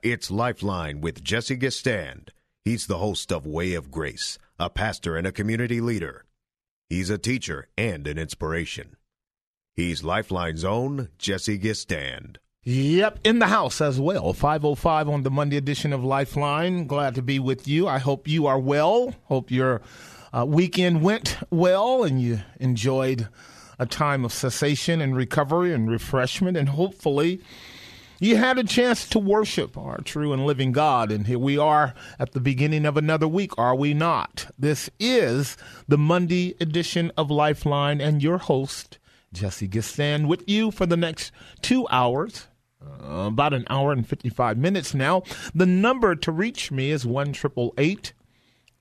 It's Lifeline with Jesse Gistand. He's the host of Way of Grace, a pastor and a community leader. He's a teacher and an inspiration. He's Lifeline's own Jesse Gistand. Yep, in the house as well. 505 on the Monday edition of Lifeline. Glad to be with you. I hope you are well. Hope your uh, weekend went well and you enjoyed a time of cessation and recovery and refreshment. And hopefully, you had a chance to worship our true and living God. And here we are at the beginning of another week, are we not? This is the Monday edition of Lifeline and your host, Jesse Gistand, with you for the next two hours. Uh, about an hour and 55 minutes now. The number to reach me is 1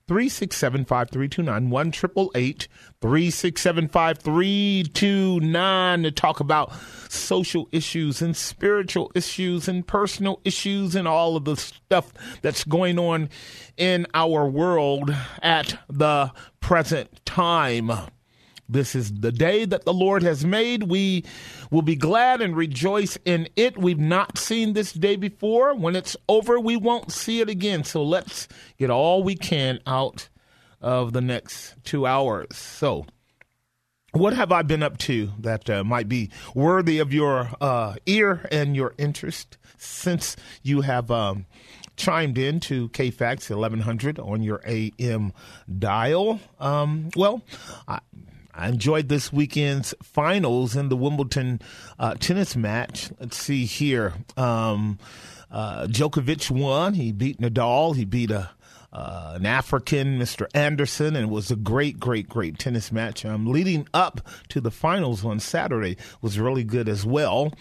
367 5329 1 367 5329 to talk about social issues and spiritual issues and personal issues and all of the stuff that's going on in our world at the present time. This is the day that the Lord has made. We will be glad and rejoice in it. We've not seen this day before. When it's over, we won't see it again. So let's get all we can out of the next two hours. So, what have I been up to that uh, might be worthy of your uh, ear and your interest since you have um, chimed in to KFAX 1100 on your AM dial? Um, well, I, I enjoyed this weekend's finals in the Wimbledon uh, tennis match. Let's see here. Um, uh, Djokovic won. He beat Nadal. He beat a uh, an African, Mr. Anderson, and it was a great, great, great tennis match. Um, leading up to the finals on Saturday was really good as well.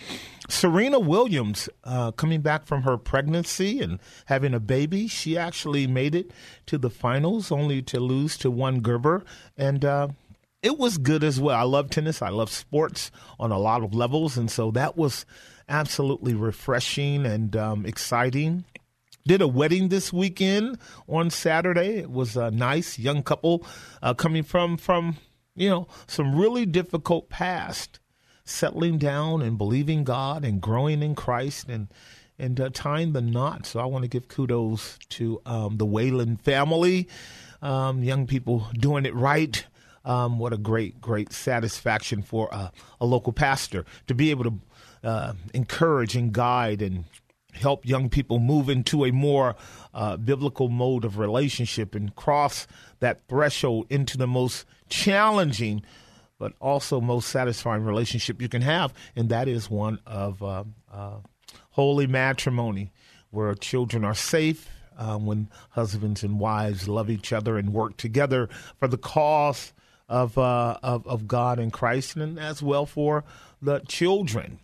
Serena Williams, uh, coming back from her pregnancy and having a baby, she actually made it to the finals, only to lose to one Kerber. and uh, it was good as well. I love tennis. I love sports on a lot of levels, and so that was absolutely refreshing and um, exciting. Did a wedding this weekend on Saturday. It was a nice young couple uh, coming from from you know some really difficult past, settling down and believing God and growing in Christ and and uh, tying the knot. So I want to give kudos to um, the Whalen family, um, young people doing it right. Um, what a great, great satisfaction for a local pastor to be able to uh, encourage and guide and help young people move into a more uh, biblical mode of relationship and cross that threshold into the most challenging but also most satisfying relationship you can have, and that is one of uh, uh, holy matrimony, where children are safe, um, when husbands and wives love each other and work together for the cause of, uh, of, of God and Christ, and as well for the children.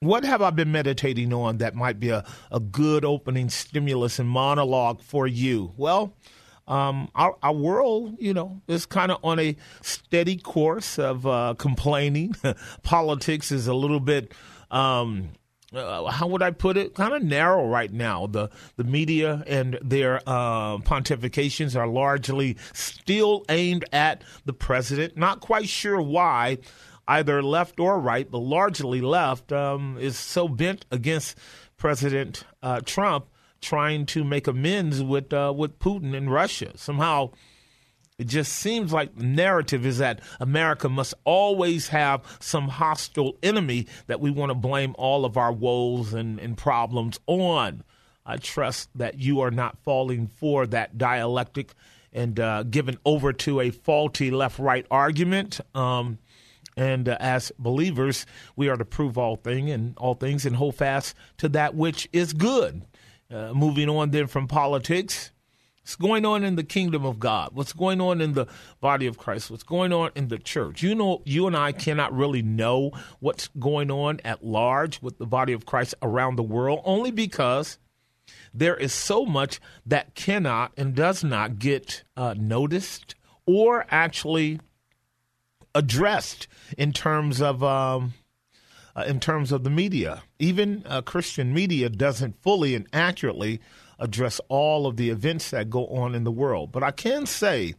What have I been meditating on that might be a, a good opening stimulus and monologue for you? Well, um, our, our, world, you know, is kind of on a steady course of uh, complaining. Politics is a little bit, um, uh, how would I put it? Kind of narrow right now. The the media and their uh, pontifications are largely still aimed at the president. Not quite sure why either left or right, but largely left, um, is so bent against President uh, Trump trying to make amends with uh, with Putin and Russia. Somehow, it just seems like the narrative is that America must always have some hostile enemy that we want to blame all of our woes and, and problems on. I trust that you are not falling for that dialectic and uh, given over to a faulty left right argument. Um, and uh, as believers, we are to prove all thing and all things and hold fast to that which is good. Uh, moving on then from politics, what's going on in the kingdom of God? What's going on in the body of Christ? What's going on in the church? You know, you and I cannot really know what's going on at large with the body of Christ around the world, only because there is so much that cannot and does not get uh, noticed or actually addressed in terms of um, uh, in terms of the media. Even uh, Christian media doesn't fully and accurately address all of the events that go on in the world. But I can say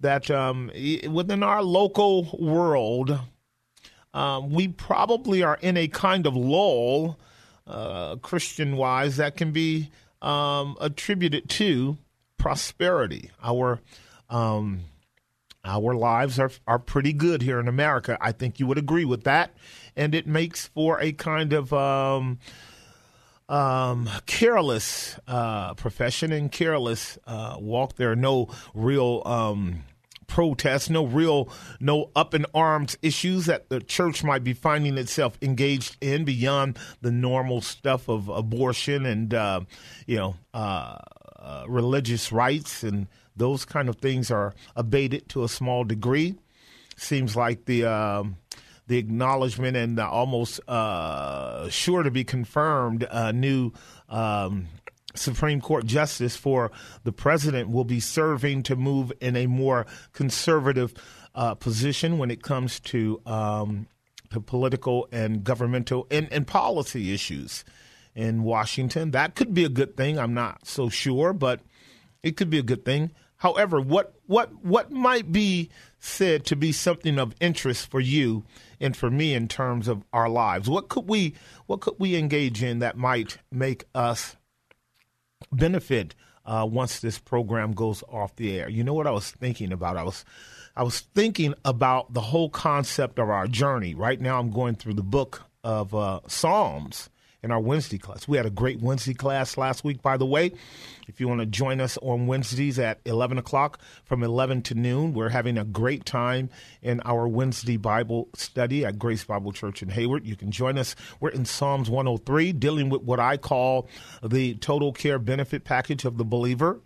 that um, within our local world, um, we probably are in a kind of lull, uh, Christian wise, that can be um, attributed to prosperity. Our um, our lives are are pretty good here in America. I think you would agree with that, and it makes for a kind of um, careless uh, profession and careless uh, walk. There are no real um, protests, no real, no up in arms issues that the church might be finding itself engaged in beyond the normal stuff of abortion and, uh, you know, uh, uh, religious rights and those kind of things are abated to a small degree. Seems like the um, the acknowledgement and the almost uh, sure to be confirmed uh, new um, Supreme Court justice for the president will be serving to move in a more conservative uh, position when it comes to um, to political and governmental and, and policy issues in Washington. That could be a good thing. I'm not so sure, but it could be a good thing. However, what what what might be said to be something of interest for you and for me in terms of our lives? What could we what could we engage in that might make us benefit uh, once this program goes off the air. You know what I was thinking about? I was I was thinking about the whole concept of our journey. Right now, I'm going through the book of uh, Psalms in our Wednesday class. We had a great Wednesday class last week, by the way. If you want to join us on Wednesdays at 11 o'clock from 11 to noon, we're having a great time in our Wednesday Bible study at Grace Bible Church in Hayward. You can join us. We're in Psalms 103, dealing with what I call the total care benefit package of the believer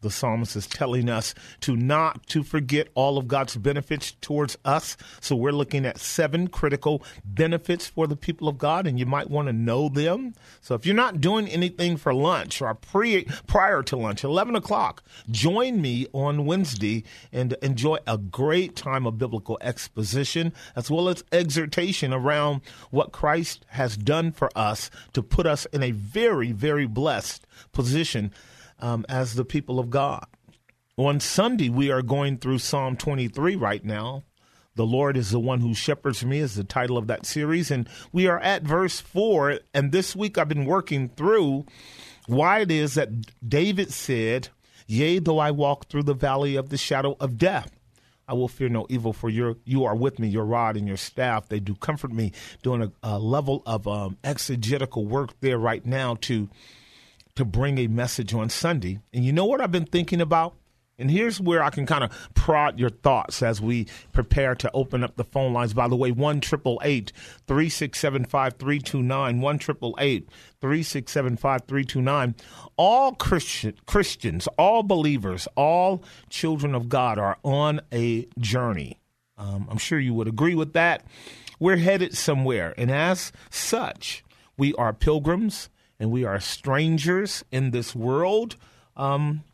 the psalmist is telling us to not to forget all of God's benefits towards us. So we're looking at seven critical benefits for the people of God, and you might want to know them. So if you're not doing anything for lunch or pre prior to lunch, eleven o'clock, join me on Wednesday and enjoy a great time of biblical exposition as well as exhortation around what Christ has done for us to put us in a very, very blessed position um, as the people of God. On Sunday, we are going through Psalm 23 right now. The Lord is the one who shepherds me, is the title of that series. And we are at verse 4. And this week I've been working through why it is that David said, Yea, though I walk through the valley of the shadow of death, I will fear no evil, for you you are with me. Your rod and your staff they do comfort me. Doing a, a level of um, exegetical work there right now to to bring a message on Sunday. And you know what I've been thinking about? And here's where I can kind of prod your thoughts as we prepare to open up the phone lines. By the way, 1 3675 329, 1 3675 329. All Christian, Christians, all believers, all children of God are on a journey. Um, I'm sure you would agree with that. We're headed somewhere. And as such, we are pilgrims and we are strangers in this world. Um,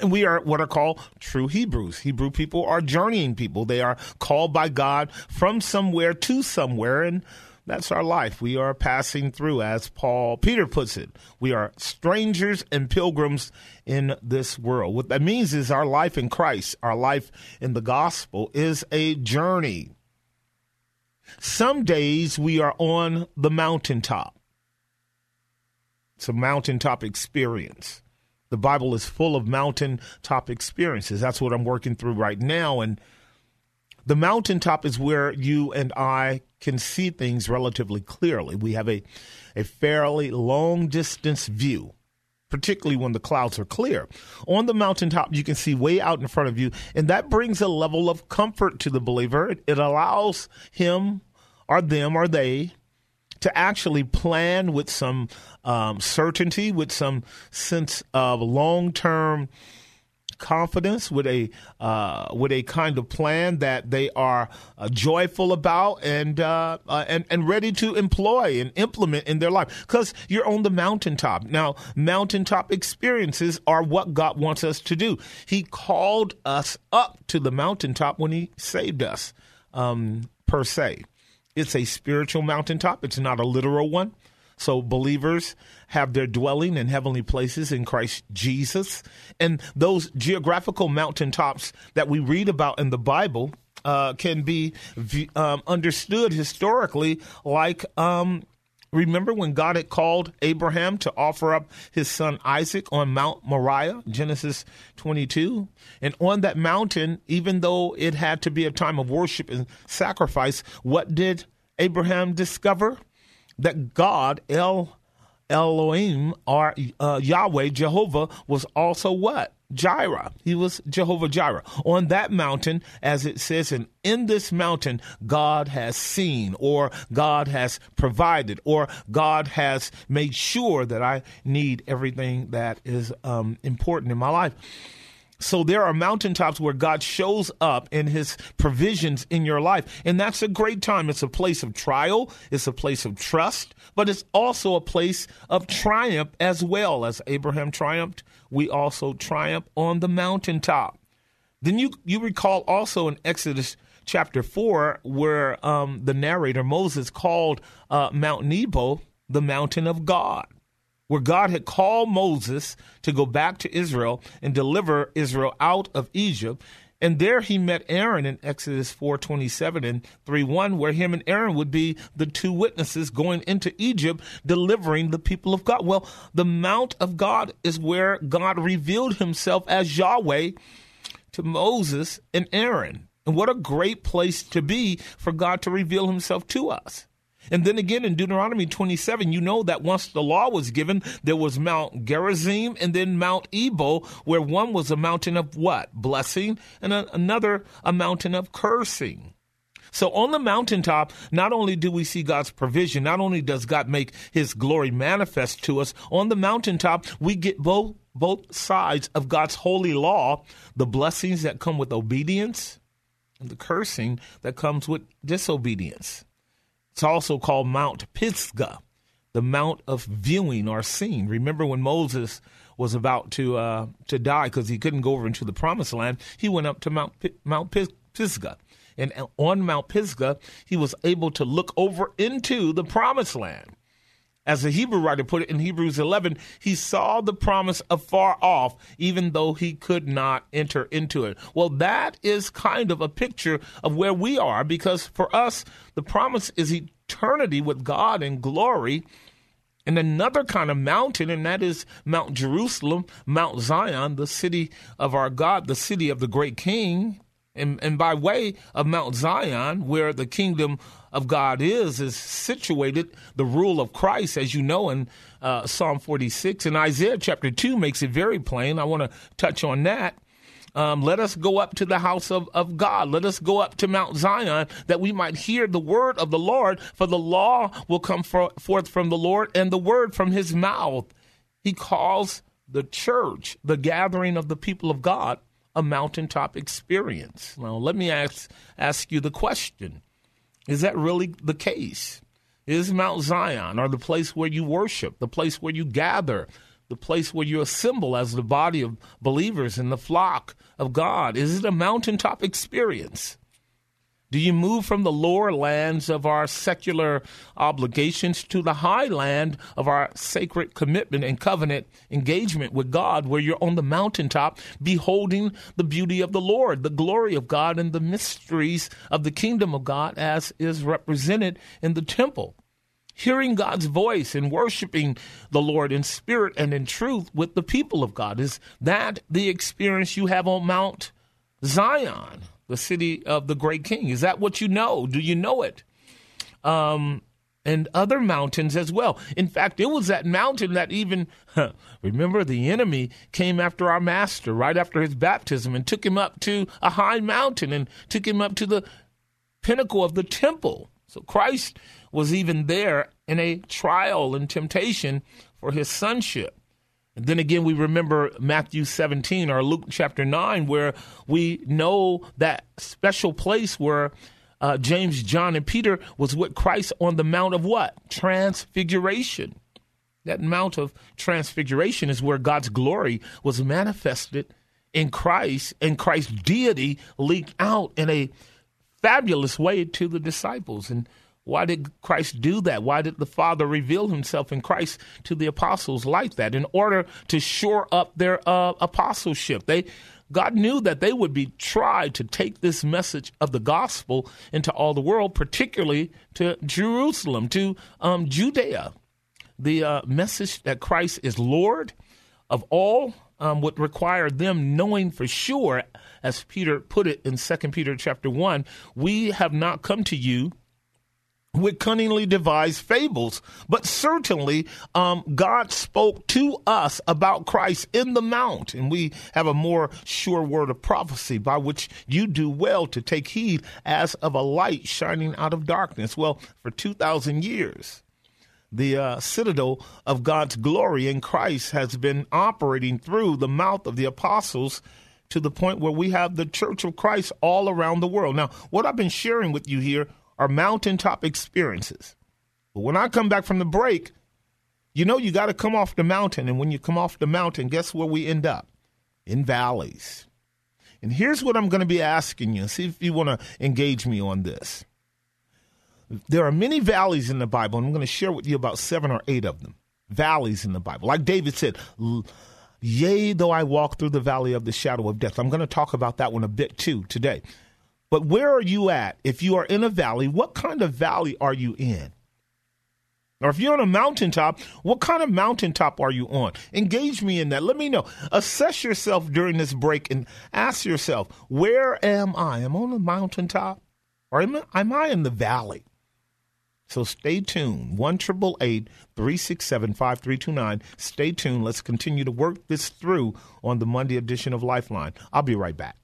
and we are what are called true Hebrews. Hebrew people are journeying people. They are called by God from somewhere to somewhere, and that's our life. We are passing through, as Paul Peter puts it. We are strangers and pilgrims in this world. What that means is our life in Christ, our life in the gospel, is a journey. Some days we are on the mountaintop. It's a mountaintop experience. The Bible is full of mountaintop experiences. That's what I'm working through right now. And the mountaintop is where you and I can see things relatively clearly. We have a, a fairly long distance view, particularly when the clouds are clear. On the mountaintop, you can see way out in front of you, and that brings a level of comfort to the believer. It, it allows him or them or they to actually plan with some um, certainty, with some sense of long term confidence, with a uh, with a kind of plan that they are uh, joyful about and uh, uh and and ready to employ and implement in their life. Because you're on the mountaintop now. Mountaintop experiences are what God wants us to do. He called us up to the mountaintop when He saved us, um, per se. It's a spiritual mountaintop. It's not a literal one. So believers have their dwelling in heavenly places in Christ Jesus. And those geographical mountaintops that we read about in the Bible uh, can be um, understood historically like. Um, remember when God had called Abraham to offer up his son Isaac on Mount Moriah, Genesis 22? And on that mountain, even though it had to be a time of worship and sacrifice, what did Abraham discover? That God, El Elohim, or uh, Yahweh, Jehovah, was also what? Jireh. He was Jehovah Jireh. On that mountain, as it says, and in this mountain, God has seen, or God has provided, or God has made sure that I need everything that is um, important in my life. So there are mountaintops where God shows up in his provisions in your life. And that's a great time. It's a place of trial, it's a place of trust, but it's also a place of triumph as well. As Abraham triumphed, we also triumph on the mountaintop. Then you, you recall also in Exodus chapter 4 where um, the narrator, Moses, called uh, Mount Nebo the mountain of God where God had called Moses to go back to Israel and deliver Israel out of Egypt. And there he met Aaron in Exodus 4:27 and 3:1 where him and Aaron would be the two witnesses going into Egypt delivering the people of God. Well, the mount of God is where God revealed himself as Yahweh to Moses and Aaron. And what a great place to be for God to reveal himself to us. And then again in Deuteronomy 27, you know that once the law was given, there was Mount Gerizim and then Mount Ebal, where one was a mountain of what? Blessing, and a, another a mountain of cursing. So on the mountaintop, not only do we see God's provision, not only does God make his glory manifest to us, on the mountaintop, we get both both sides of God's holy law, the blessings that come with obedience and the cursing that comes with disobedience. It's also called Mount Pisgah, the Mount of viewing or seeing. Remember when Moses was about to uh, to die because he couldn't go over into the Promised Land, he went up to Mount P- Mount Pisgah, and on Mount Pisgah he was able to look over into the Promised Land. As the Hebrew writer put it in Hebrews 11, he saw the promise afar off, even though he could not enter into it. Well, that is kind of a picture of where we are because for us, the promise is eternity with God in glory and another kind of mountain, and that is Mount Jerusalem, Mount Zion, the city of our God, the city of the great king. And, and by way of Mount Zion, where the kingdom of God is, is situated, the rule of Christ, as you know in uh, Psalm 46. And Isaiah chapter 2 makes it very plain. I want to touch on that. Um, let us go up to the house of, of God. Let us go up to Mount Zion that we might hear the word of the Lord, for the law will come for, forth from the Lord and the word from his mouth. He calls the church, the gathering of the people of God, a mountaintop experience. Now, let me ask, ask you the question Is that really the case? Is Mount Zion, or the place where you worship, the place where you gather, the place where you assemble as the body of believers in the flock of God, is it a mountaintop experience? Do you move from the lower lands of our secular obligations to the high land of our sacred commitment and covenant engagement with God, where you're on the mountaintop beholding the beauty of the Lord, the glory of God, and the mysteries of the kingdom of God as is represented in the temple? Hearing God's voice and worshiping the Lord in spirit and in truth with the people of God. Is that the experience you have on Mount Zion? The city of the great king. Is that what you know? Do you know it? Um, and other mountains as well. In fact, it was that mountain that even, huh, remember, the enemy came after our master right after his baptism and took him up to a high mountain and took him up to the pinnacle of the temple. So Christ was even there in a trial and temptation for his sonship. And then again, we remember Matthew 17 or Luke chapter 9, where we know that special place where uh, James, John, and Peter was with Christ on the Mount of what? Transfiguration. That Mount of Transfiguration is where God's glory was manifested in Christ, and Christ's deity leaked out in a fabulous way to the disciples. And why did Christ do that? Why did the Father reveal himself in Christ to the apostles like that? In order to shore up their uh, apostleship. They God knew that they would be tried to take this message of the gospel into all the world, particularly to Jerusalem, to um, Judea. The uh, message that Christ is Lord of all um, would require them knowing for sure, as Peter put it in Second Peter chapter one, we have not come to you with cunningly devised fables. But certainly, um, God spoke to us about Christ in the mount, and we have a more sure word of prophecy by which you do well to take heed as of a light shining out of darkness. Well, for 2,000 years, the uh, citadel of God's glory in Christ has been operating through the mouth of the apostles to the point where we have the church of Christ all around the world. Now, what I've been sharing with you here are mountaintop experiences. But when I come back from the break, you know you got to come off the mountain. And when you come off the mountain, guess where we end up? In valleys. And here's what I'm going to be asking you. See if you want to engage me on this. There are many valleys in the Bible, and I'm going to share with you about seven or eight of them. Valleys in the Bible. Like David said, Yea, though I walk through the valley of the shadow of death. I'm going to talk about that one a bit too today. But where are you at? If you are in a valley, what kind of valley are you in? Or if you're on a mountaintop, what kind of mountaintop are you on? Engage me in that. Let me know. Assess yourself during this break and ask yourself, where am I? Am I on the mountaintop or am I, am I in the valley? So stay tuned. 1 367 5329. Stay tuned. Let's continue to work this through on the Monday edition of Lifeline. I'll be right back.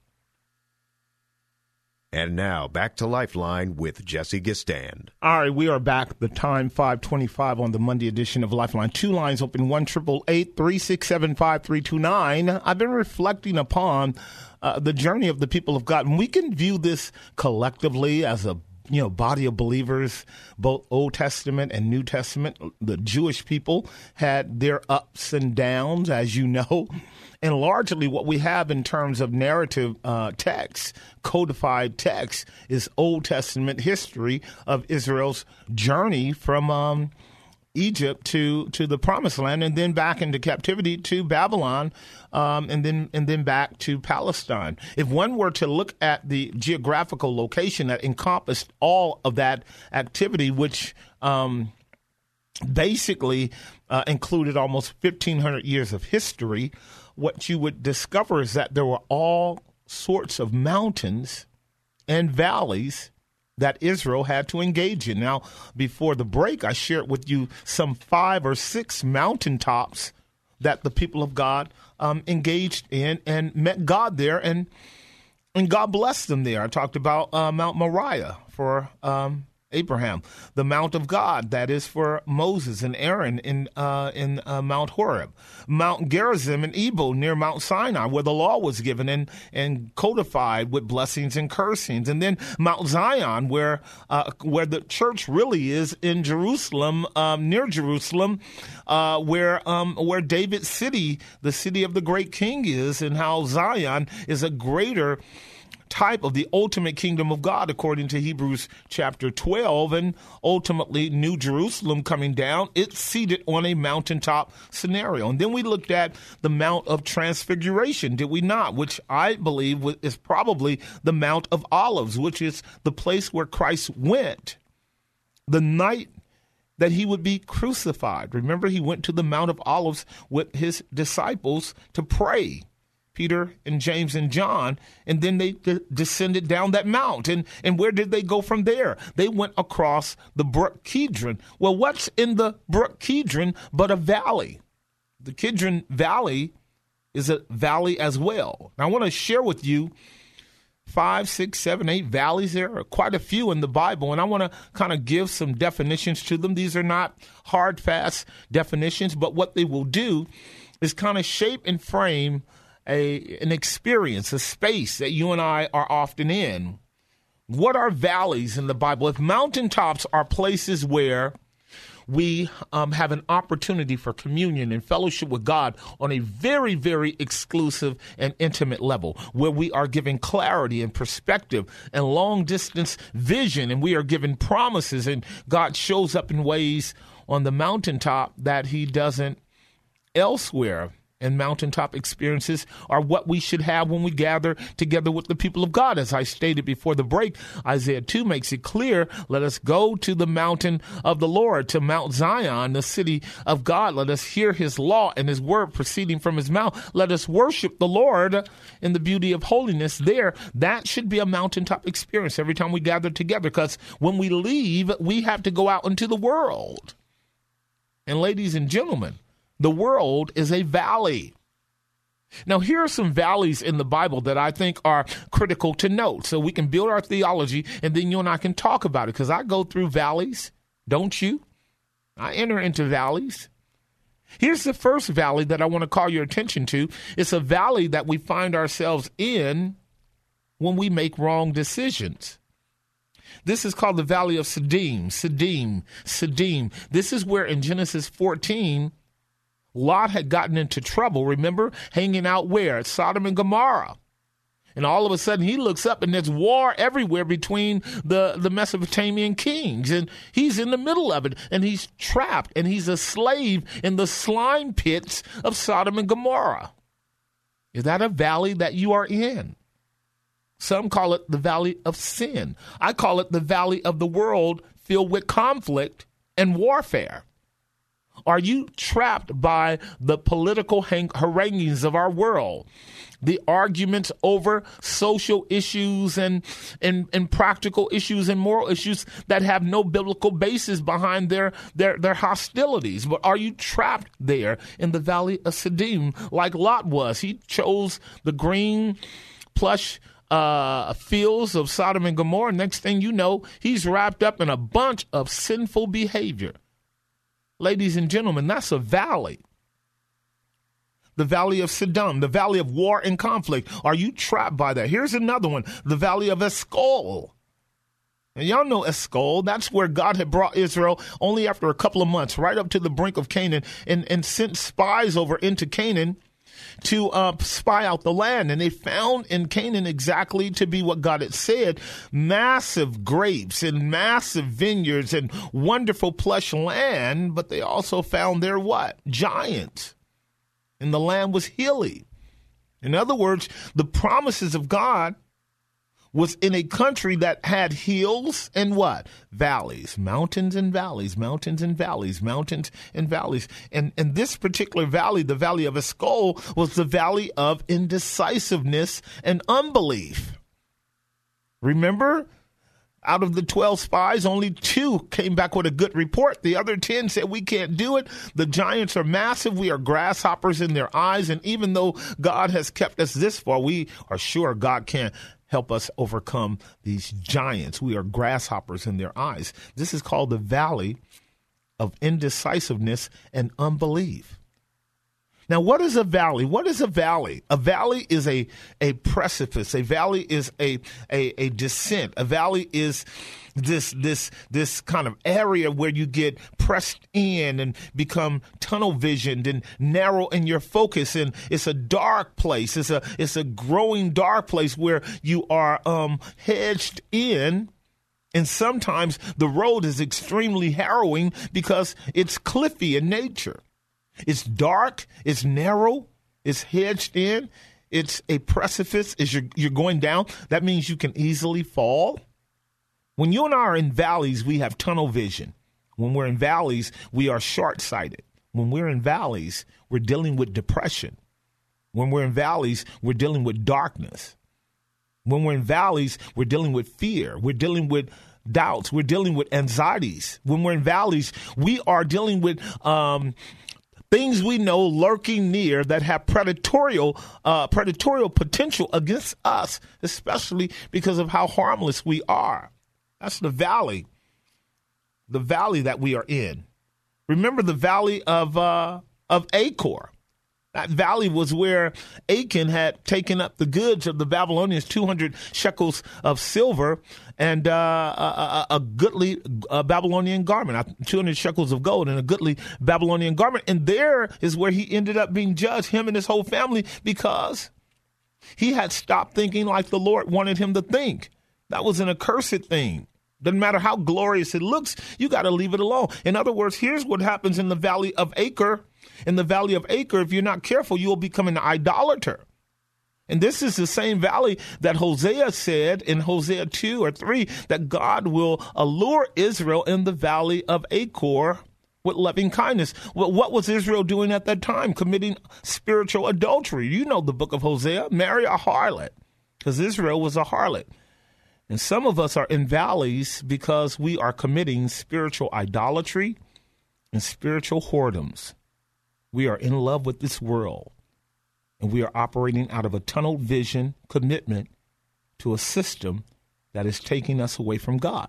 And now back to Lifeline with Jesse Gistand. All right, we are back. The time 525 on the Monday edition of Lifeline. Two lines open, 1 367 5329. I've been reflecting upon uh, the journey of the people of God. And we can view this collectively as a you know body of believers both old testament and new testament the jewish people had their ups and downs as you know and largely what we have in terms of narrative uh, text codified text is old testament history of israel's journey from um, Egypt to to the promised land and then back into captivity to Babylon um, and then and then back to Palestine. If one were to look at the geographical location that encompassed all of that activity, which um, basically uh, included almost 1500 years of history, what you would discover is that there were all sorts of mountains and valleys that Israel had to engage in. Now, before the break, I shared with you some five or six mountaintops that the people of God um, engaged in and met God there, and and God blessed them there. I talked about uh, Mount Moriah for um, Abraham, the Mount of God that is for Moses and Aaron in uh, in uh, Mount Horeb, Mount Gerizim and Ebal near Mount Sinai, where the law was given and and codified with blessings and cursings, and then Mount Zion, where uh, where the church really is in Jerusalem, um, near Jerusalem, uh, where um, where David's city, the city of the great king, is, and how Zion is a greater type of the ultimate kingdom of God, according to Hebrews chapter 12. And ultimately, New Jerusalem coming down, it's seated on a mountaintop scenario. And then we looked at the Mount of Transfiguration, did we not? Which I believe is probably the Mount of Olives, which is the place where Christ went the night that he would be crucified. Remember, he went to the Mount of Olives with his disciples to pray. Peter and James and John, and then they de- descended down that mount. And, and where did they go from there? They went across the brook Kidron. Well, what's in the brook Kidron but a valley? The Kidron Valley is a valley as well. Now, I want to share with you five, six, seven, eight valleys. There are quite a few in the Bible, and I want to kind of give some definitions to them. These are not hard, fast definitions, but what they will do is kind of shape and frame a an experience, a space that you and I are often in. What are valleys in the Bible? If mountaintops are places where we um, have an opportunity for communion and fellowship with God on a very, very exclusive and intimate level, where we are given clarity and perspective and long distance vision, and we are given promises, and God shows up in ways on the mountaintop that He doesn't elsewhere and mountaintop experiences are what we should have when we gather together with the people of God. As I stated before the break, Isaiah 2 makes it clear let us go to the mountain of the Lord, to Mount Zion, the city of God. Let us hear his law and his word proceeding from his mouth. Let us worship the Lord in the beauty of holiness there. That should be a mountaintop experience every time we gather together because when we leave, we have to go out into the world. And ladies and gentlemen, the world is a valley. Now, here are some valleys in the Bible that I think are critical to note so we can build our theology and then you and I can talk about it because I go through valleys, don't you? I enter into valleys. Here's the first valley that I want to call your attention to. It's a valley that we find ourselves in when we make wrong decisions. This is called the Valley of Siddim, Siddim, Siddim. This is where in Genesis 14, Lot had gotten into trouble, remember? Hanging out where? At Sodom and Gomorrah. And all of a sudden he looks up and there's war everywhere between the, the Mesopotamian kings. And he's in the middle of it and he's trapped and he's a slave in the slime pits of Sodom and Gomorrah. Is that a valley that you are in? Some call it the valley of sin. I call it the valley of the world filled with conflict and warfare. Are you trapped by the political hang- haranguings of our world? The arguments over social issues and, and, and practical issues and moral issues that have no biblical basis behind their, their, their hostilities. But are you trapped there in the valley of Siddim like Lot was? He chose the green, plush, uh, fields of Sodom and Gomorrah. Next thing you know, he's wrapped up in a bunch of sinful behavior. Ladies and gentlemen, that's a valley. The valley of Siddim, the valley of war and conflict. Are you trapped by that? Here's another one the valley of Eshcol. And y'all know Eshcol. That's where God had brought Israel only after a couple of months, right up to the brink of Canaan, and, and sent spies over into Canaan to uh, spy out the land. And they found in Canaan exactly to be what God had said massive grapes and massive vineyards and wonderful plush land. But they also found there what? Giants. And the land was hilly. In other words, the promises of God was in a country that had hills and what? Valleys, mountains and valleys, mountains and valleys, mountains and valleys. And, and this particular valley, the valley of Eshcol, was the valley of indecisiveness and unbelief. Remember? Out of the 12 spies, only two came back with a good report. The other 10 said, We can't do it. The giants are massive. We are grasshoppers in their eyes. And even though God has kept us this far, we are sure God can help us overcome these giants. We are grasshoppers in their eyes. This is called the valley of indecisiveness and unbelief. Now, what is a valley? What is a valley? A valley is a, a precipice. A valley is a, a, a descent. A valley is this this this kind of area where you get pressed in and become tunnel visioned and narrow in your focus and it's a dark place it's a it's a growing dark place where you are um hedged in and sometimes the road is extremely harrowing because it's cliffy in nature it's dark, it's narrow, it's hedged in, it's a precipice. Is you're, you're going down, that means you can easily fall. When you and I are in valleys, we have tunnel vision. When we're in valleys, we are short sighted. When we're in valleys, we're dealing with depression. When we're in valleys, we're dealing with darkness. When we're in valleys, we're dealing with fear. We're dealing with doubts. We're dealing with anxieties. When we're in valleys, we are dealing with um, things we know lurking near that have predatorial uh, predatorial potential against us, especially because of how harmless we are. That's the valley, the valley that we are in. Remember the valley of uh, of Achor. That valley was where Achan had taken up the goods of the Babylonians, 200 shekels of silver and uh, a, a, goodly uh, Babylonian garment, 200 shekels of gold and a goodly Babylonian garment. And there is where he ended up being judged, him and his whole family, because he had stopped thinking like the Lord wanted him to think. That was an accursed thing. Doesn't matter how glorious it looks, you got to leave it alone. In other words, here's what happens in the valley of Achor. In the valley of Achor, if you're not careful, you will become an idolater. And this is the same valley that Hosea said in Hosea 2 or 3 that God will allure Israel in the valley of Achor with loving kindness. Well, what was Israel doing at that time? Committing spiritual adultery. You know the book of Hosea. Marry a harlot because Israel was a harlot. And some of us are in valleys because we are committing spiritual idolatry and spiritual whoredoms. We are in love with this world, and we are operating out of a tunnel vision commitment to a system that is taking us away from God.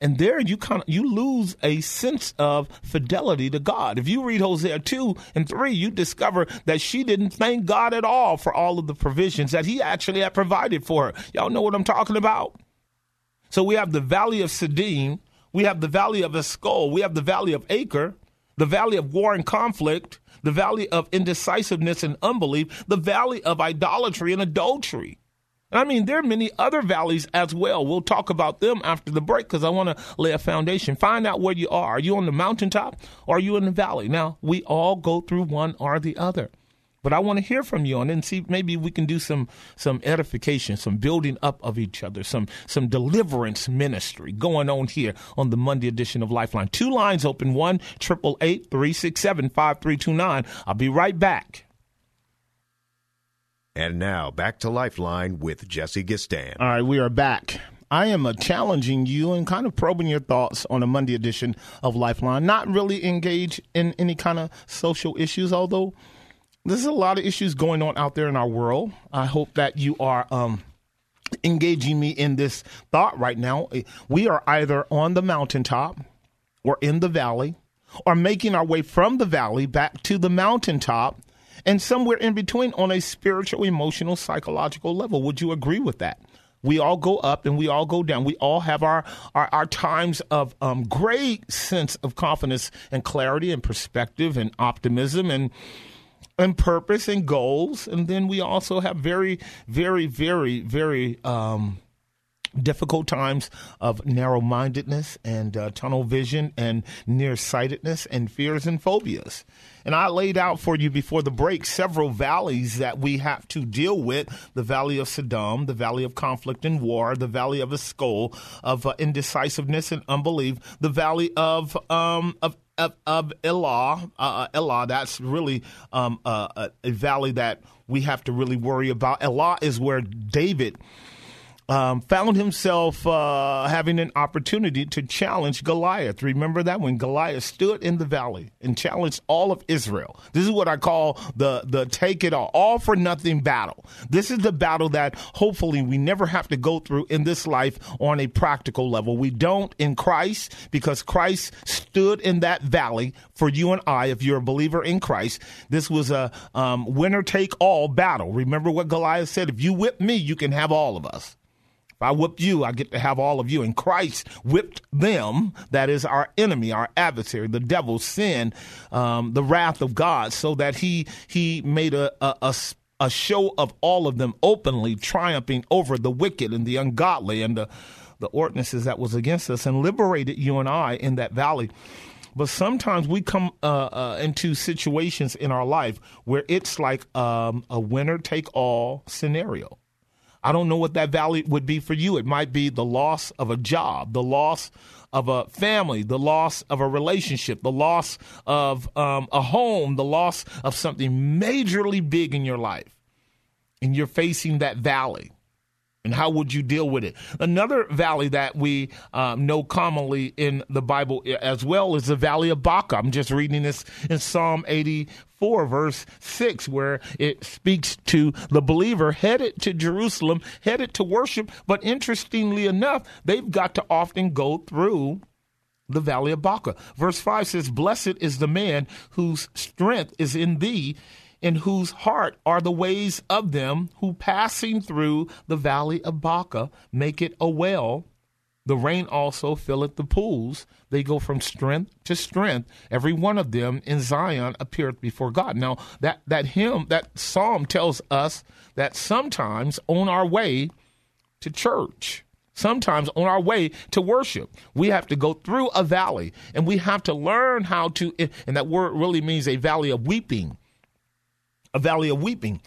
And there you kind of you lose a sense of fidelity to God. If you read Hosea 2 and 3, you discover that she didn't thank God at all for all of the provisions that he actually had provided for her. Y'all know what I'm talking about? So we have the valley of Siddim, we have the valley of Eshcol, we have the valley of Achor, the valley of war and conflict, the valley of indecisiveness and unbelief, the valley of idolatry and adultery. I mean, there are many other valleys as well. We'll talk about them after the break because I want to lay a foundation. Find out where you are. Are you on the mountaintop or are you in the valley? Now, we all go through one or the other. But I want to hear from you on it and see maybe we can do some some edification, some building up of each other, some some deliverance ministry going on here on the Monday edition of Lifeline. Two lines open, one triple eight three six seven five three two nine. I'll be right back. And now back to Lifeline with Jesse Gistand. All right, we are back. I am uh, challenging you and kind of probing your thoughts on a Monday edition of Lifeline. Not really engage in any kind of social issues, although there's a lot of issues going on out there in our world. I hope that you are um, engaging me in this thought right now. We are either on the mountaintop or in the valley or making our way from the valley back to the mountaintop and somewhere in between on a spiritual, emotional, psychological level. Would you agree with that? We all go up and we all go down. We all have our our, our times of um, great sense of confidence and clarity and perspective and optimism and and purpose and goals. And then we also have very, very, very, very um, difficult times of narrow mindedness and uh, tunnel vision and nearsightedness and fears and phobias. And I laid out for you before the break several valleys that we have to deal with the valley of Siddim, the valley of conflict and war, the valley of Eshcol, of uh, indecisiveness and unbelief, the valley of, um, of of, of Elah, uh, uh, Elah, that's really um, uh, a valley that we have to really worry about. Elah is where David um, found himself uh, having an opportunity to challenge Goliath. Remember that when Goliath stood in the valley and challenged all of Israel. This is what I call the the take it all, all for nothing battle. This is the battle that hopefully we never have to go through in this life on a practical level. We don't in Christ because Christ stood in that valley for you and I. If you're a believer in Christ, this was a um, winner take all battle. Remember what Goliath said: "If you whip me, you can have all of us." If I whip you, I get to have all of you. And Christ whipped them, that is our enemy, our adversary, the devil, sin, um, the wrath of God, so that he he made a, a, a a show of all of them openly triumphing over the wicked and the ungodly and the, the ordinances that was against us and liberated you and I in that valley. But sometimes we come uh, uh, into situations in our life where it's like um, a winner take all scenario. I don't know what that valley would be for you. It might be the loss of a job, the loss of a family, the loss of a relationship, the loss of um, a home, the loss of something majorly big in your life. And you're facing that valley. And how would you deal with it? Another valley that we um, know commonly in the Bible as well is the valley of Baca. I'm just reading this in Psalm 84, verse 6, where it speaks to the believer headed to Jerusalem, headed to worship. But interestingly enough, they've got to often go through the valley of Baca. Verse 5 says, Blessed is the man whose strength is in thee in whose heart are the ways of them who passing through the valley of Baca make it a well. The rain also filleth the pools. They go from strength to strength. Every one of them in Zion appeareth before God. Now that that hymn, that psalm tells us that sometimes on our way to church, sometimes on our way to worship, we have to go through a valley and we have to learn how to, and that word really means a valley of weeping, a valley of weeping.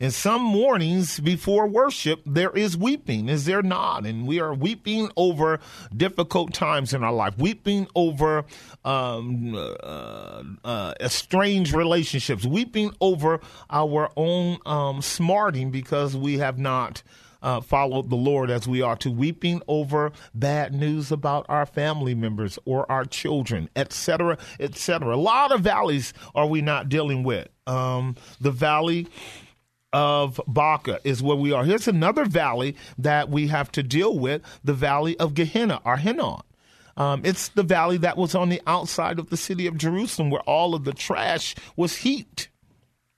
In some mornings before worship, there is weeping, is there not? And we are weeping over difficult times in our life, weeping over um, uh, uh, estranged relationships, weeping over our own um, smarting because we have not uh, follow the Lord as we are to, weeping over bad news about our family members or our children, etc., etc. A lot of valleys are we not dealing with. Um, the valley of Baca is where we are. Here's another valley that we have to deal with the valley of Gehenna, or Hinnom. Um, it's the valley that was on the outside of the city of Jerusalem where all of the trash was heaped.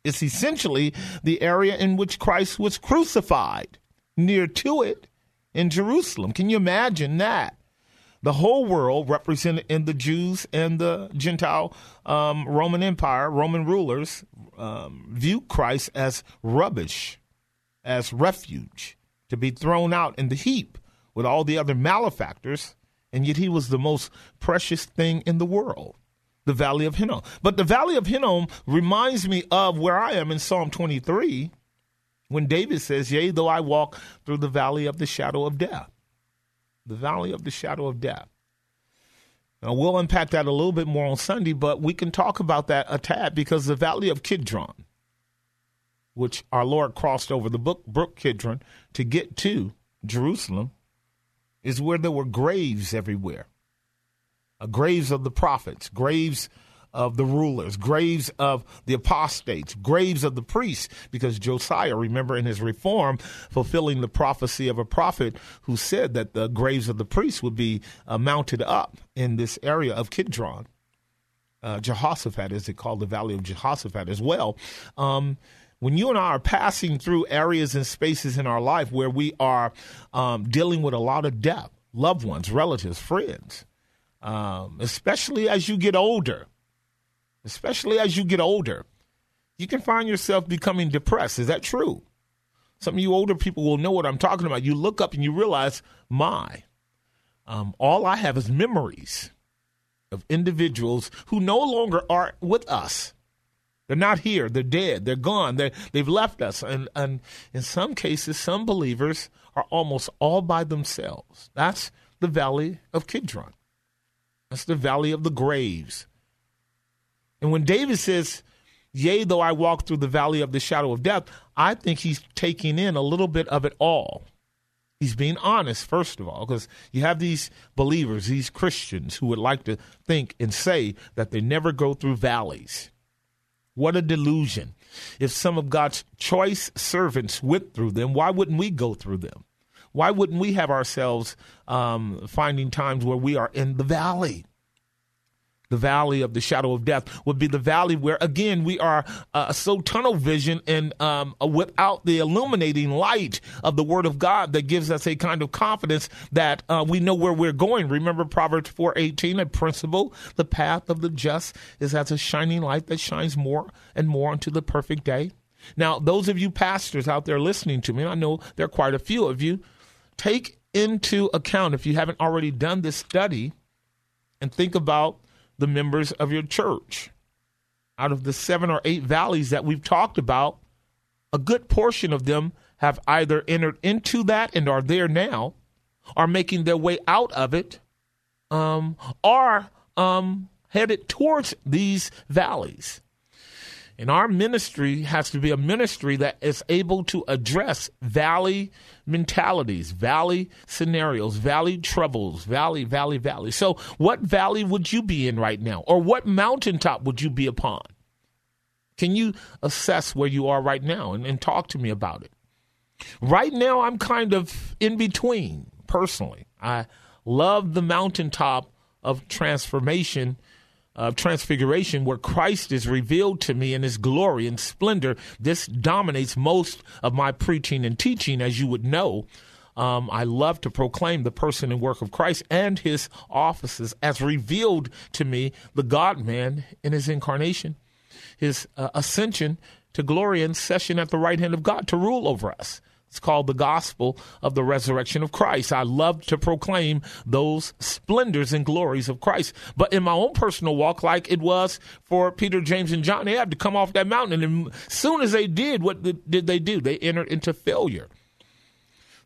It's essentially the area in which Christ was crucified near to it in Jerusalem. Can you imagine that? The whole world, represented in the Jews and the Gentile um, Roman Empire, Roman rulers, um, view Christ as rubbish, as refuge, to be thrown out in the heap with all the other malefactors, and yet he was the most precious thing in the world the Valley of Hinnom. But the Valley of Hinnom reminds me of where I am in Psalm 23 when David says, Yea, though I walk through the valley of the shadow of death. The valley of the shadow of death. Now, we'll unpack that a little bit more on Sunday, but we can talk about that a tad because the valley of Kidron, which our Lord crossed over the brook, Kidron to get to Jerusalem, is where there were graves everywhere. Uh, graves of the prophets, graves of the rulers, graves of the apostates, graves of the priests, because Josiah, remember in his reform, fulfilling the prophecy of a prophet who said that the graves of the priests would be uh, mounted up in this area of Kidron. Uh, Jehoshaphat, as they call the Valley of Jehoshaphat as well. Um, when you and I are passing through areas and spaces in our life where we are um, dealing with a lot of death, loved ones, relatives, friends, um, especially as you get older, especially as you get older, you can find yourself becoming depressed. Is that true? Some of you older people will know what I'm talking about. You look up and you realize, my, um, all I have is memories of individuals who no longer are with us. They're not here. They're dead. They're gone. They're, they've left us. And, and in some cases, some believers are almost all by themselves. That's the valley of Kidron. That's the valley of the graves. And when David says, Yea, though I walk through the valley of the shadow of death, I think he's taking in a little bit of it all. He's being honest, first of all, because you have these believers, these Christians who would like to think and say that they never go through valleys. What a delusion. If some of God's choice servants went through them, why wouldn't we go through them? Why wouldn't we have ourselves um, finding times where we are in the valley? The valley of the shadow of death would be the valley where again we are uh, so tunnel vision and um, without the illuminating light of the word of god that gives us a kind of confidence that uh, we know where we're going. Remember proverbs 4.18 a principle the path of the just is as a shining light that shines more and more unto the perfect day. Now those of you pastors out there listening to me i know there are quite a few of you take into account if you haven't already done this study and think about the members of your church. Out of the seven or eight valleys that we've talked about, a good portion of them have either entered into that and are there now, are making their way out of it, um, are um, headed towards these valleys. And our ministry has to be a ministry that is able to address valley mentalities, valley scenarios, valley troubles, valley, valley, valley. So, what valley would you be in right now? Or what mountaintop would you be upon? Can you assess where you are right now and, and talk to me about it? Right now, I'm kind of in between personally. I love the mountaintop of transformation of transfiguration where Christ is revealed to me in his glory and splendor, this dominates most of my preaching and teaching, as you would know. Um, I love to proclaim the person and work of Christ and his offices as revealed to me, the God man in his incarnation, his uh, ascension to glory and session at the right hand of God to rule over us. It's called the gospel of the resurrection of Christ. I love to proclaim those splendors and glories of Christ. But in my own personal walk, like it was for Peter, James, and John, they had to come off that mountain. And as soon as they did, what did they do? They entered into failure.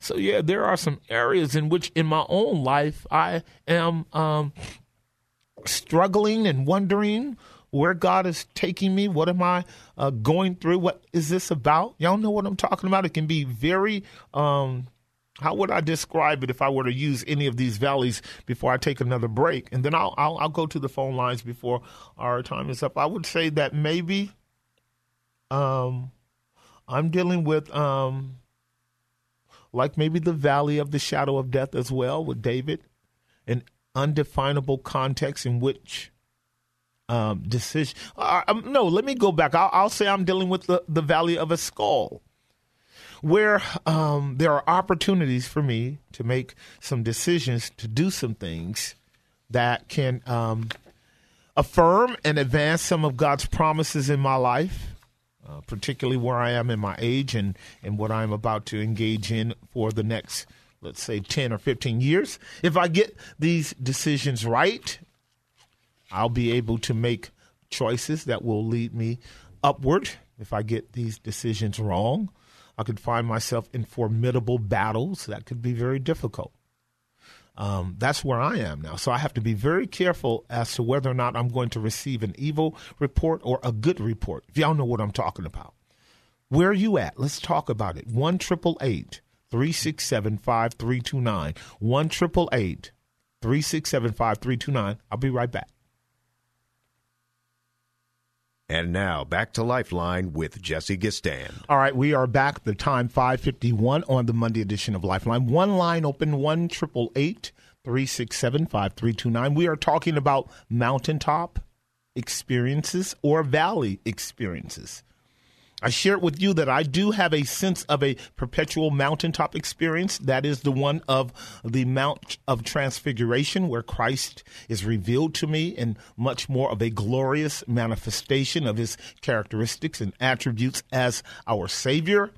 So, yeah, there are some areas in which in my own life I am um, struggling and wondering where God is taking me. What am I uh, going through? What is this about? Y'all know what I'm talking about. It can be very. Um, how would I describe it if I were to use any of these valleys before I take another break? And then I'll, I'll, I'll go to the phone lines before our time is up. I would say that maybe um, I'm dealing with um, like maybe the valley of the shadow of death as well with David, an undefinable context in which um, decision. Uh, no, let me go back. I'll, I'll, say I'm dealing with the, the valley of Eshcol, where um, there are opportunities for me to make some decisions, to do some things that can um, affirm and advance some of God's promises in my life. Uh, particularly where I am in my age and, and what I'm about to engage in for the next, let's say, 10 or 15 years. If I get these decisions right, I'll be able to make choices that will lead me upward. If I get these decisions wrong, I could find myself in formidable battles that could be very difficult. Um, that's where I am now. So I have to be very careful as to whether or not I'm going to receive an evil report or a good report. If y'all know what I'm talking about. Where are you at? Let's talk about it. 1 367 5329. 1 367 5329. I'll be right back. And now back to Lifeline with Jesse Gistand. All right, we are back. The time 551 on the Monday edition of Lifeline. One line open, one triple eight three six seven five three two nine. We are talking about mountaintop experiences or valley experiences. I shared with you that I do have a sense of a perpetual mountaintop experience. That is the one of the Mount of Transfiguration, where Christ is revealed to me in much more of a glorious manifestation of his characteristics and attributes as our Savior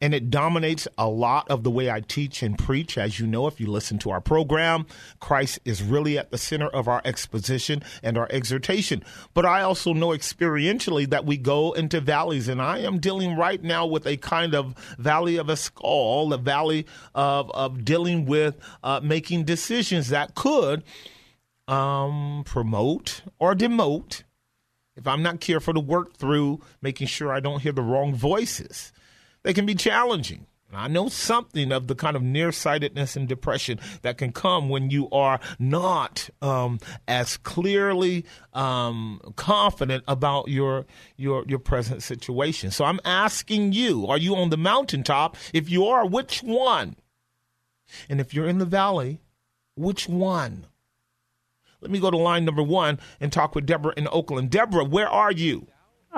and it dominates a lot of the way I teach and preach. As you know, if you listen to our program, Christ is really at the center of our exposition and our exhortation. But I also know experientially that we go into valleys, and I am dealing right now with a kind of valley of Eshcol, the valley of, of dealing with uh, making decisions that could um, promote or demote if I'm not careful to work through making sure I don't hear the wrong voices they can be challenging. I know something of the kind of nearsightedness and depression that can come when you are not um, as clearly um, confident about your your your present situation. So I'm asking you: Are you on the mountaintop? If you are, which one? And if you're in the valley, which one? Let me go to line number one and talk with Deborah in Oakland. Deborah, where are you?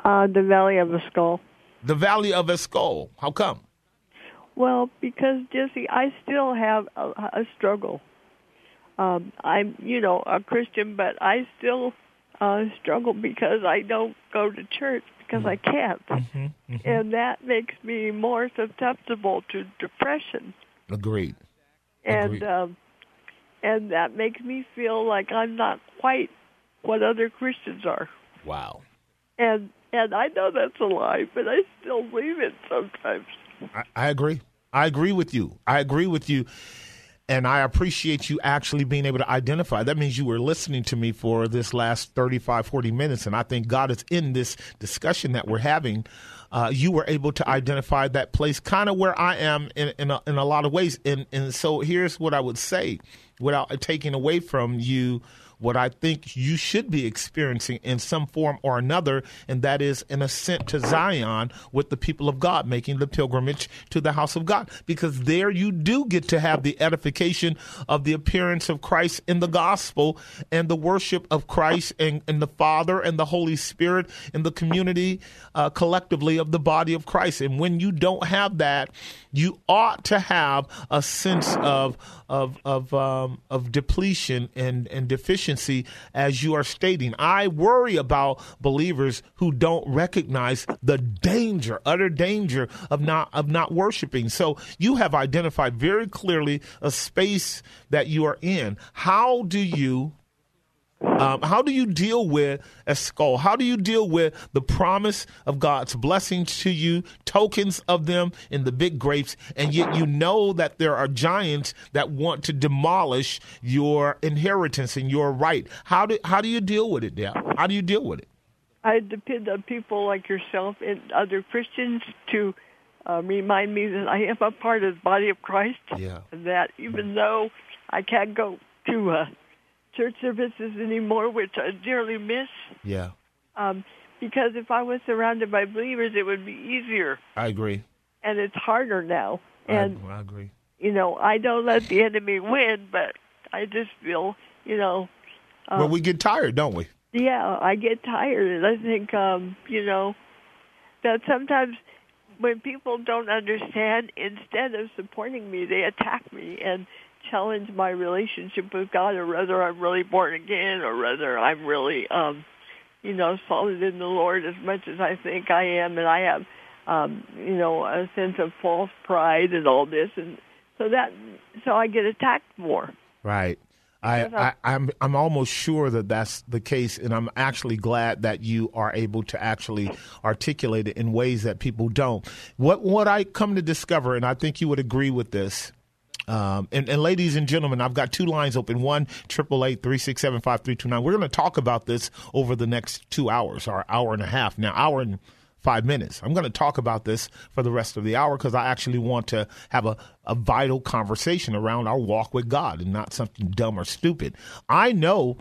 Uh, the Valley of the Skull the Valley of Eshcol. How come? Well, because Jesse, I still have a, a struggle. Um, I'm, you know, a Christian, but I still uh, struggle because I don't go to church because I can't, mm-hmm, mm-hmm. and that makes me more susceptible to depression. Agreed. And Agreed. Um, and that makes me feel like I'm not quite what other Christians are. Wow. And and I know that's a lie, but I still believe it sometimes. I, I agree. I agree with you. I agree with you. And I appreciate you actually being able to identify. That means you were listening to me for this last 35, 40 minutes. And I think God is in this discussion that we're having. Uh, you were able to identify that place kind of where I am in, in, a, in a lot of ways. And, and so here's what I would say without taking away from you what I think you should be experiencing in some form or another, and that is an ascent to Zion with the people of God, making the pilgrimage to the house of God. Because there you do get to have the edification of the appearance of Christ in the gospel and the worship of Christ and, and the Father and the Holy Spirit in the community uh, collectively of the body of Christ. And when you don't have that, you ought to have a sense of of of um, of depletion and and deficiency as you are stating. I worry about believers who don't recognize the danger, utter danger of not of not worshiping. So you have identified very clearly a space that you are in. How do you um, how do you deal with Eshcol? How do you deal with the promise of God's blessings to you, tokens of them in the big grapes, and yet you know that there are giants that want to demolish your inheritance and your right? How do how do you deal with it, Deb? How do you deal with it? I depend on people like yourself and other Christians to uh, remind me that I am a part of the body of Christ. Yeah. And that even though I can't go to uh, church services anymore, which I dearly miss. Yeah. Um, because if I was surrounded by believers, it would be easier. I agree. And it's harder now. And I, I agree. You know, I don't let the enemy win, but I just feel, you know. Um, well, we get tired, don't we? Yeah, I get tired, and I think, um, you know, that sometimes when people don't understand, instead of supporting me, they attack me and challenge my relationship with God, or whether I'm really born again, or whether I'm really, um, you know, solid in the Lord as much as I think I am, and I have, um, you know, a sense of false pride and all this, and so that, so I get attacked more. Right. I, I, I'm I'm almost sure that that's the case, and I'm actually glad that you are able to actually articulate it in ways that people don't. What what I come to discover, and I think you would agree with this, um, and, and, ladies and gentlemen, I've got two lines open. One, triple eight three six seven five three two nine. We're going to talk about this over the next two hours, or hour and a half. Now, hour and five minutes. I'm going to talk about this for the rest of the hour because I actually want to have a, a vital conversation around our walk with God and not something dumb or stupid. I know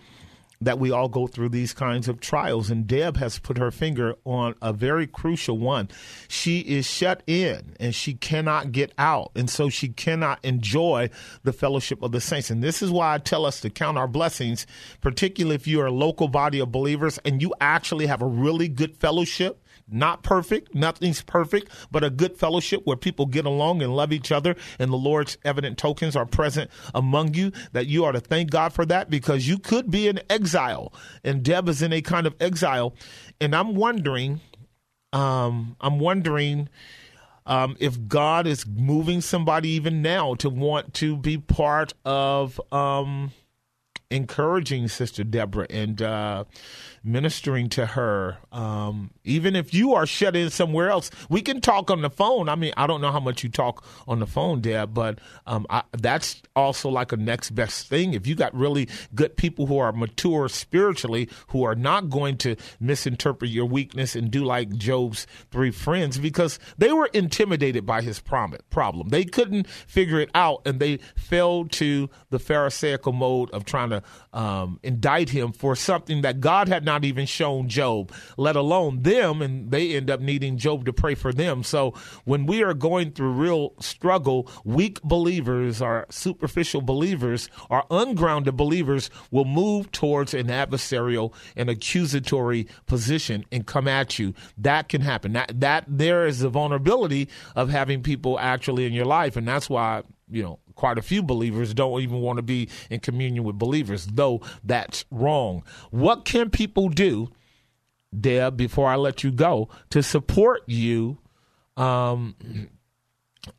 that we all go through these kinds of trials. And Deb has put her finger on a very crucial one. She is shut in and she cannot get out. And so she cannot enjoy the fellowship of the saints. And this is why I tell us to count our blessings, particularly if you're a local body of believers and you actually have a really good fellowship not perfect, nothing's perfect, but a good fellowship where people get along and love each other, and the Lord's evident tokens are present among you. That you are to thank God for that because you could be in exile, and Deb is in a kind of exile, and I'm wondering, um, I'm wondering. Um, if God is moving somebody even now to want to be part of um, encouraging Sister Deborah and uh, ministering to her. Um, even if you are shut in somewhere else, we can talk on the phone. I mean, I don't know how much you talk on the phone, Deb, but um, I, that's also like a next best thing. If you got really good people who are mature spiritually, who are not going to misinterpret your weakness and do like Job's three friends, because they were intimidated by his problem. They couldn't figure it out, and they fell to the Pharisaical mode of trying to um, indict him for something that God had not even shown Job, let alone them, and they end up needing Job to pray for them. So when we are going through real struggle, weak believers or superficial believers or ungrounded believers will move towards an adversarial and accusatory position and come at you. That can happen. That that there is a vulnerability of having people actually in your life, and that's why you know quite a few believers don't even want to be in communion with believers, though that's wrong. What can people do, Deb, before I let you go, to support you? Um,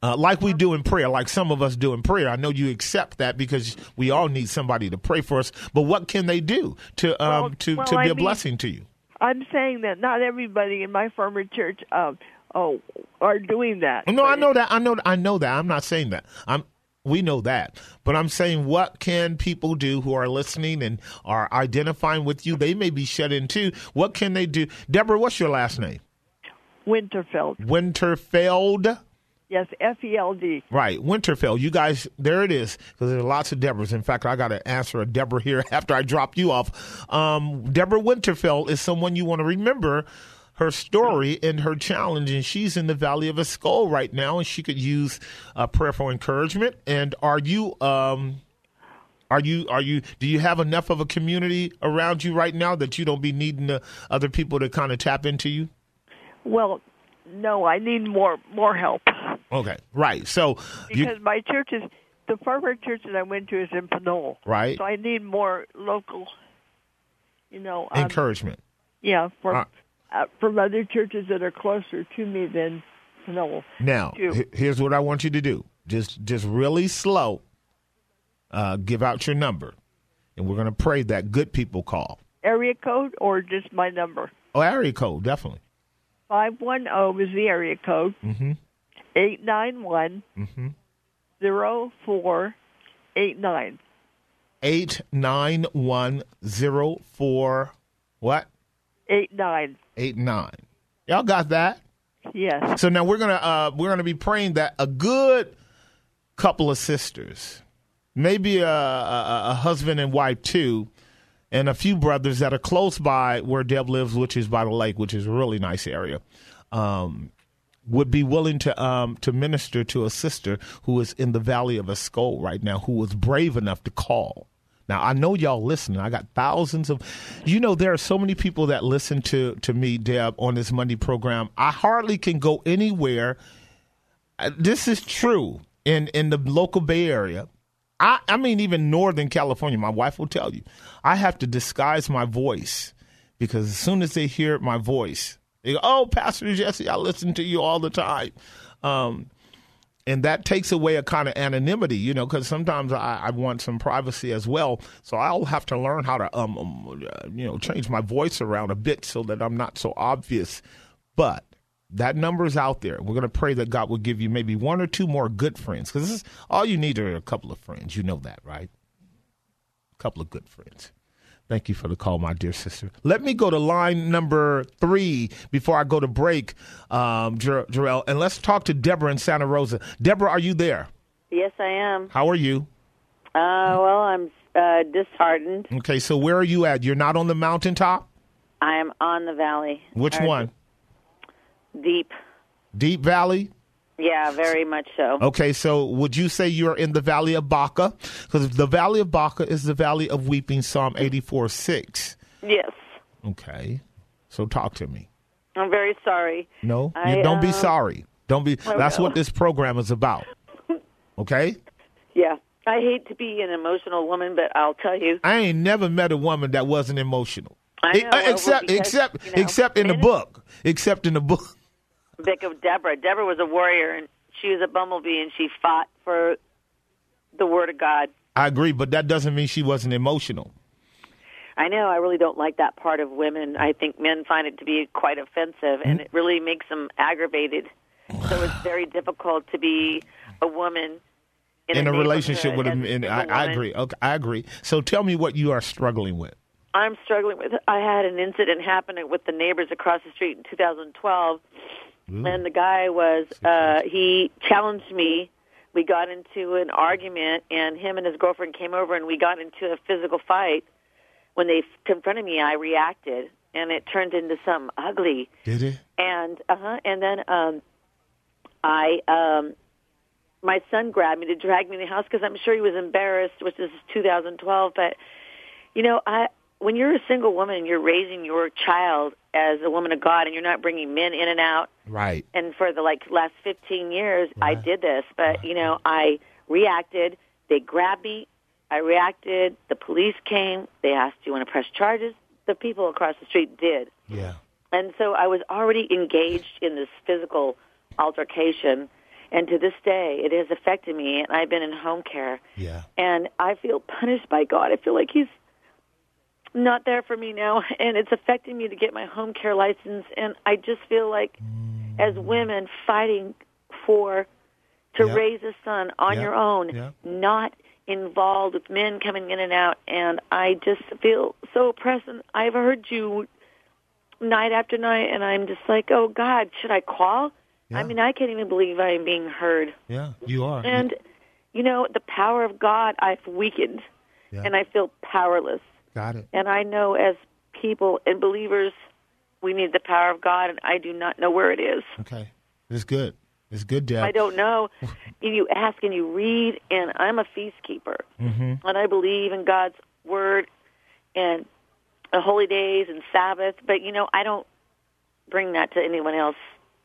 uh, like we do in prayer, like some of us do in prayer. I know you accept that because we all need somebody to pray for us. But what can they do to um, well, to, well, to be I a mean, blessing to you? I'm saying that not everybody in my former church uh, oh, are doing that. No, I know that. I know. I know that. I'm not saying that. I'm we know that. But I'm saying, what can people do who are listening and are identifying with you? They may be shut in too. What can they do? Deborah, what's your last name? Winterfeld. Winterfeld? Yes, F E L D. Right, Winterfeld. You guys, there it is. Because there's lots of Deborahs. In fact, I got to answer a Deborah here after I drop you off. Um, Deborah Winterfeld is someone you want to remember her story and her challenge, and she's in the Valley of Eshcol right now, and she could use a prayer for encouragement. And are you? Um, are you are you do you have enough of a community around you right now that you don't be needing the other people to kind of tap into you? Well, no, I need more more help Okay, right. So you because my church is the former church that I went to is in Pinole. Right. So I need more local, you know, um, encouragement. yeah, for Uh, uh, from other churches that are closer to me than Pinole. Now, here's what I want you to do. Just just really slow. Uh, give out your number, and we're going to pray that good people call. Area code or just my number? Oh, area code, definitely. Five one zero is the area code. Mm-hmm. Eight nine one Mm-hmm. zero four eight nine. Eight nine one zero four what Eight nine. eight nine. Y'all got that? Yes. So now we're gonna uh, we're gonna be praying that a good couple of sisters, maybe a, a, a husband and wife too, and a few brothers that are close by where Deb lives, which is by the lake, which is a really nice area, um, would be willing to um, to minister to a sister who is in the valley of Eshcol right now, who was brave enough to call. Now I know y'all listening. I got thousands of, you know, there are so many people that listen to to me, Deb, on this Monday program. I hardly can go anywhere. Uh, This is true in in the local Bay Area. I I mean, even Northern California. My wife will tell you, I have to disguise my voice because as soon as they hear my voice, they go, "Oh, Pastor Jesse, I listen to you all the time." Um, and that takes away a kind of anonymity, you know, because sometimes I, I want some privacy as well. So I'll have to learn how to, um, um, uh, you know, change my voice around a bit so that I'm not so obvious. But that number is out there. We're going to pray that God will give you maybe one or two more good friends, because all you need are a couple of friends. You know that, right? A couple of good friends. Thank you for the call, my dear sister. Let me go to line number three before I go to break, um, Jer- Jarrell, and let's talk to Deborah in Santa Rosa. Deborah, are you there? Yes, I am. How are you? Uh, well, I'm uh, disheartened. Okay, so where are you at? You're not on the mountaintop? I am on the valley. Which one? Deep. Deep Valley? Yeah, very much so. Okay, so would you say you're in the Valley of Baca? Because the Valley of Baca is the Valley of Weeping, Psalm 84 6. Yes. Okay, so talk to me. I'm very sorry. No, I, you don't be uh, sorry. Don't be. I That's will. what this program is about. Okay, Yeah. I hate to be an emotional woman, but I'll tell you. I ain't never met a woman that wasn't emotional. I know, uh, well, except, because, except, you know, except in the book. Except in the book. Think of Deborah. Deborah was a warrior, and she was a bumblebee, and she fought for the word of God. I agree, but that doesn't mean she wasn't emotional. I know. I really don't like that part of women. I think men find it to be quite offensive, and hmm. it really makes them aggravated. So it's very difficult to be a woman in, In a neighborhood relationship with a, a and I agree. Okay, I agree. So tell me what you are struggling with. I'm struggling with. I had an incident happen with the neighbors across the street in 2012, and the guy was uh, he challenged me. We got into an argument, and him and his girlfriend came over, and we got into a physical fight. When they confronted me, I reacted, and it turned into something ugly. Did it? And uh huh. And then um, I um, my son grabbed me to drag me in the house because I'm sure he was embarrassed, which is 2012. But you know, I when you're a single woman, and you're raising your child as a woman of God, and you're not bringing men in and out. Right. And for the like last 15 years, I uh-huh. did this. But you know, I reacted. They grabbed me. I reacted. The police came. They asked, "Do you want to press charges?" The people across the street did. Yeah. And so I was already engaged in this physical altercation. And to this day, it has affected me. And I've been in home care. Yeah. And I feel punished by God. I feel like He's not there for me now. And it's affecting me to get my home care license. And I just feel like, mm. as women fighting for to Yeah. raise a son on Yeah. your own, Yeah. not involved with men coming in and out. And I just feel so oppressed. And I've heard you night after night, and I'm just like, oh God, should I call? Yeah. I mean, I can't even believe I am being heard. Yeah, you are. And, you know, the power of God I've weakened, Yeah. and I feel powerless. Got it. And I know as people and believers, we need the power of God, and I do not know where it is. Okay. It's good. It's good, Deb. I don't know. You ask and you read, and I'm a feast keeper, Mm-hmm. and I believe in God's word and the holy days and Sabbath. But you know, I don't bring that to anyone else.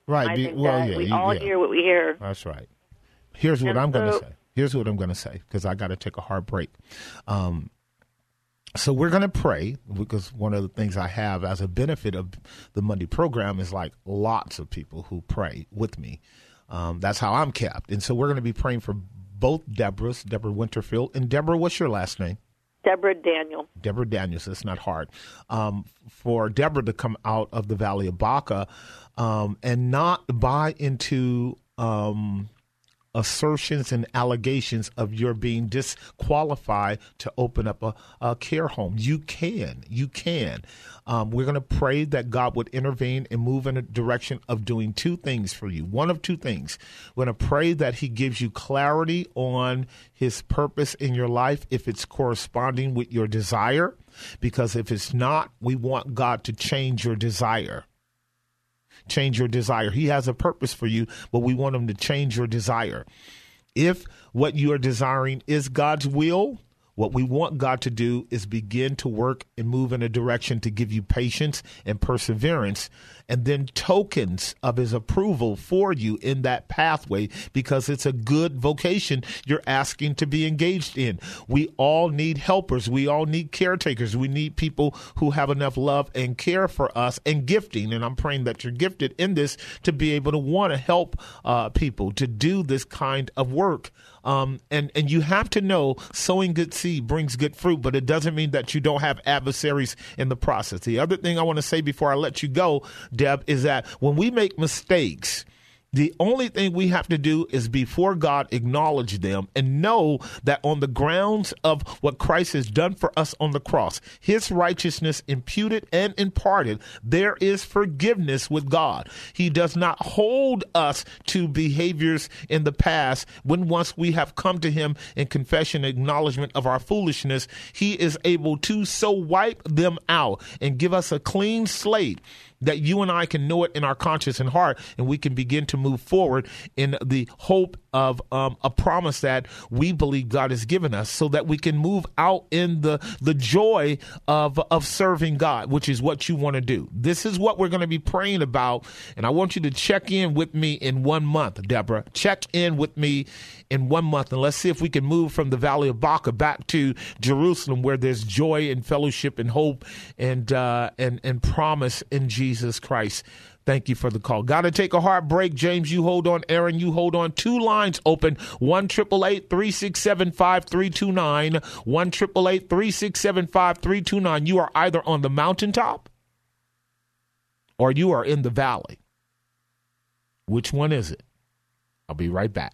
Right. I think well, that yeah. we you- all yeah. hear what we hear. That's right. Here's what And I'm going to say. Here's what I'm going to say because I got to take a hard break. Um, so we're going to pray because one of the things I have as a benefit of the Monday program is like lots of people who pray with me. Um, that's how I'm kept, and so we're going to be praying for both Deborahs, Deborah Winterfield and Deborah. What's your last name? Deborah Daniel. Deborah Daniels. It's not hard. Um, for Deborah to come out of the Valley of Baca um, and not buy into um, assertions and allegations of your being disqualified to open up a, a care home. You can. You can. Um, we're going to pray that God would intervene and move in a direction of doing two things for you. One of two things. We're going to pray that He gives you clarity on His purpose in your life if it's corresponding with your desire. Because if it's not, we want God to change your desire change your desire. He has a purpose for you, but we want him to change your desire. If what you are desiring is God's will, what we want God to do is begin to work and move in a direction to give you patience and perseverance and then tokens of his approval for you in that pathway because it's a good vocation you're asking to be engaged in. We all need helpers. We all need caretakers. We need people who have enough love and care for us and gifting. And I'm praying that you're gifted in this to be able to want to help uh, people to do this kind of work. Um, and and you have to know sowing good seed brings good fruit, but it doesn't mean that you don't have adversaries in the process. The other thing I want to say before I let you go, Deb, is that when we make mistakes. The only thing we have to do is before God acknowledge them and know that on the grounds of what Christ has done for us on the cross, his righteousness imputed and imparted, there is forgiveness with God. He does not hold us to behaviors in the past when once we have come to him in confession acknowledgement of our foolishness, he is able to so wipe them out and give us a clean slate that you and I can know it in our conscience and heart, and we can begin to move forward in the hope of um, a promise that we believe God has given us, so that we can move out in the the joy of of serving God, which is what you want to do. This is what we're going to be praying about, and I want you to check in with me in one month, Deborah. Check in with me in one month, and let's see if we can move from the Valley of Baca back to Jerusalem, where there's joy and fellowship and hope and uh, and and promise in Jesus Christ. Thank you for the call. Got to take a hard break. James, you hold on. Aaron, you hold on. Two lines open. 1 3675 5329. 1 3675 5329. You are either on the mountaintop or you are in the valley. Which one is it? I'll be right back.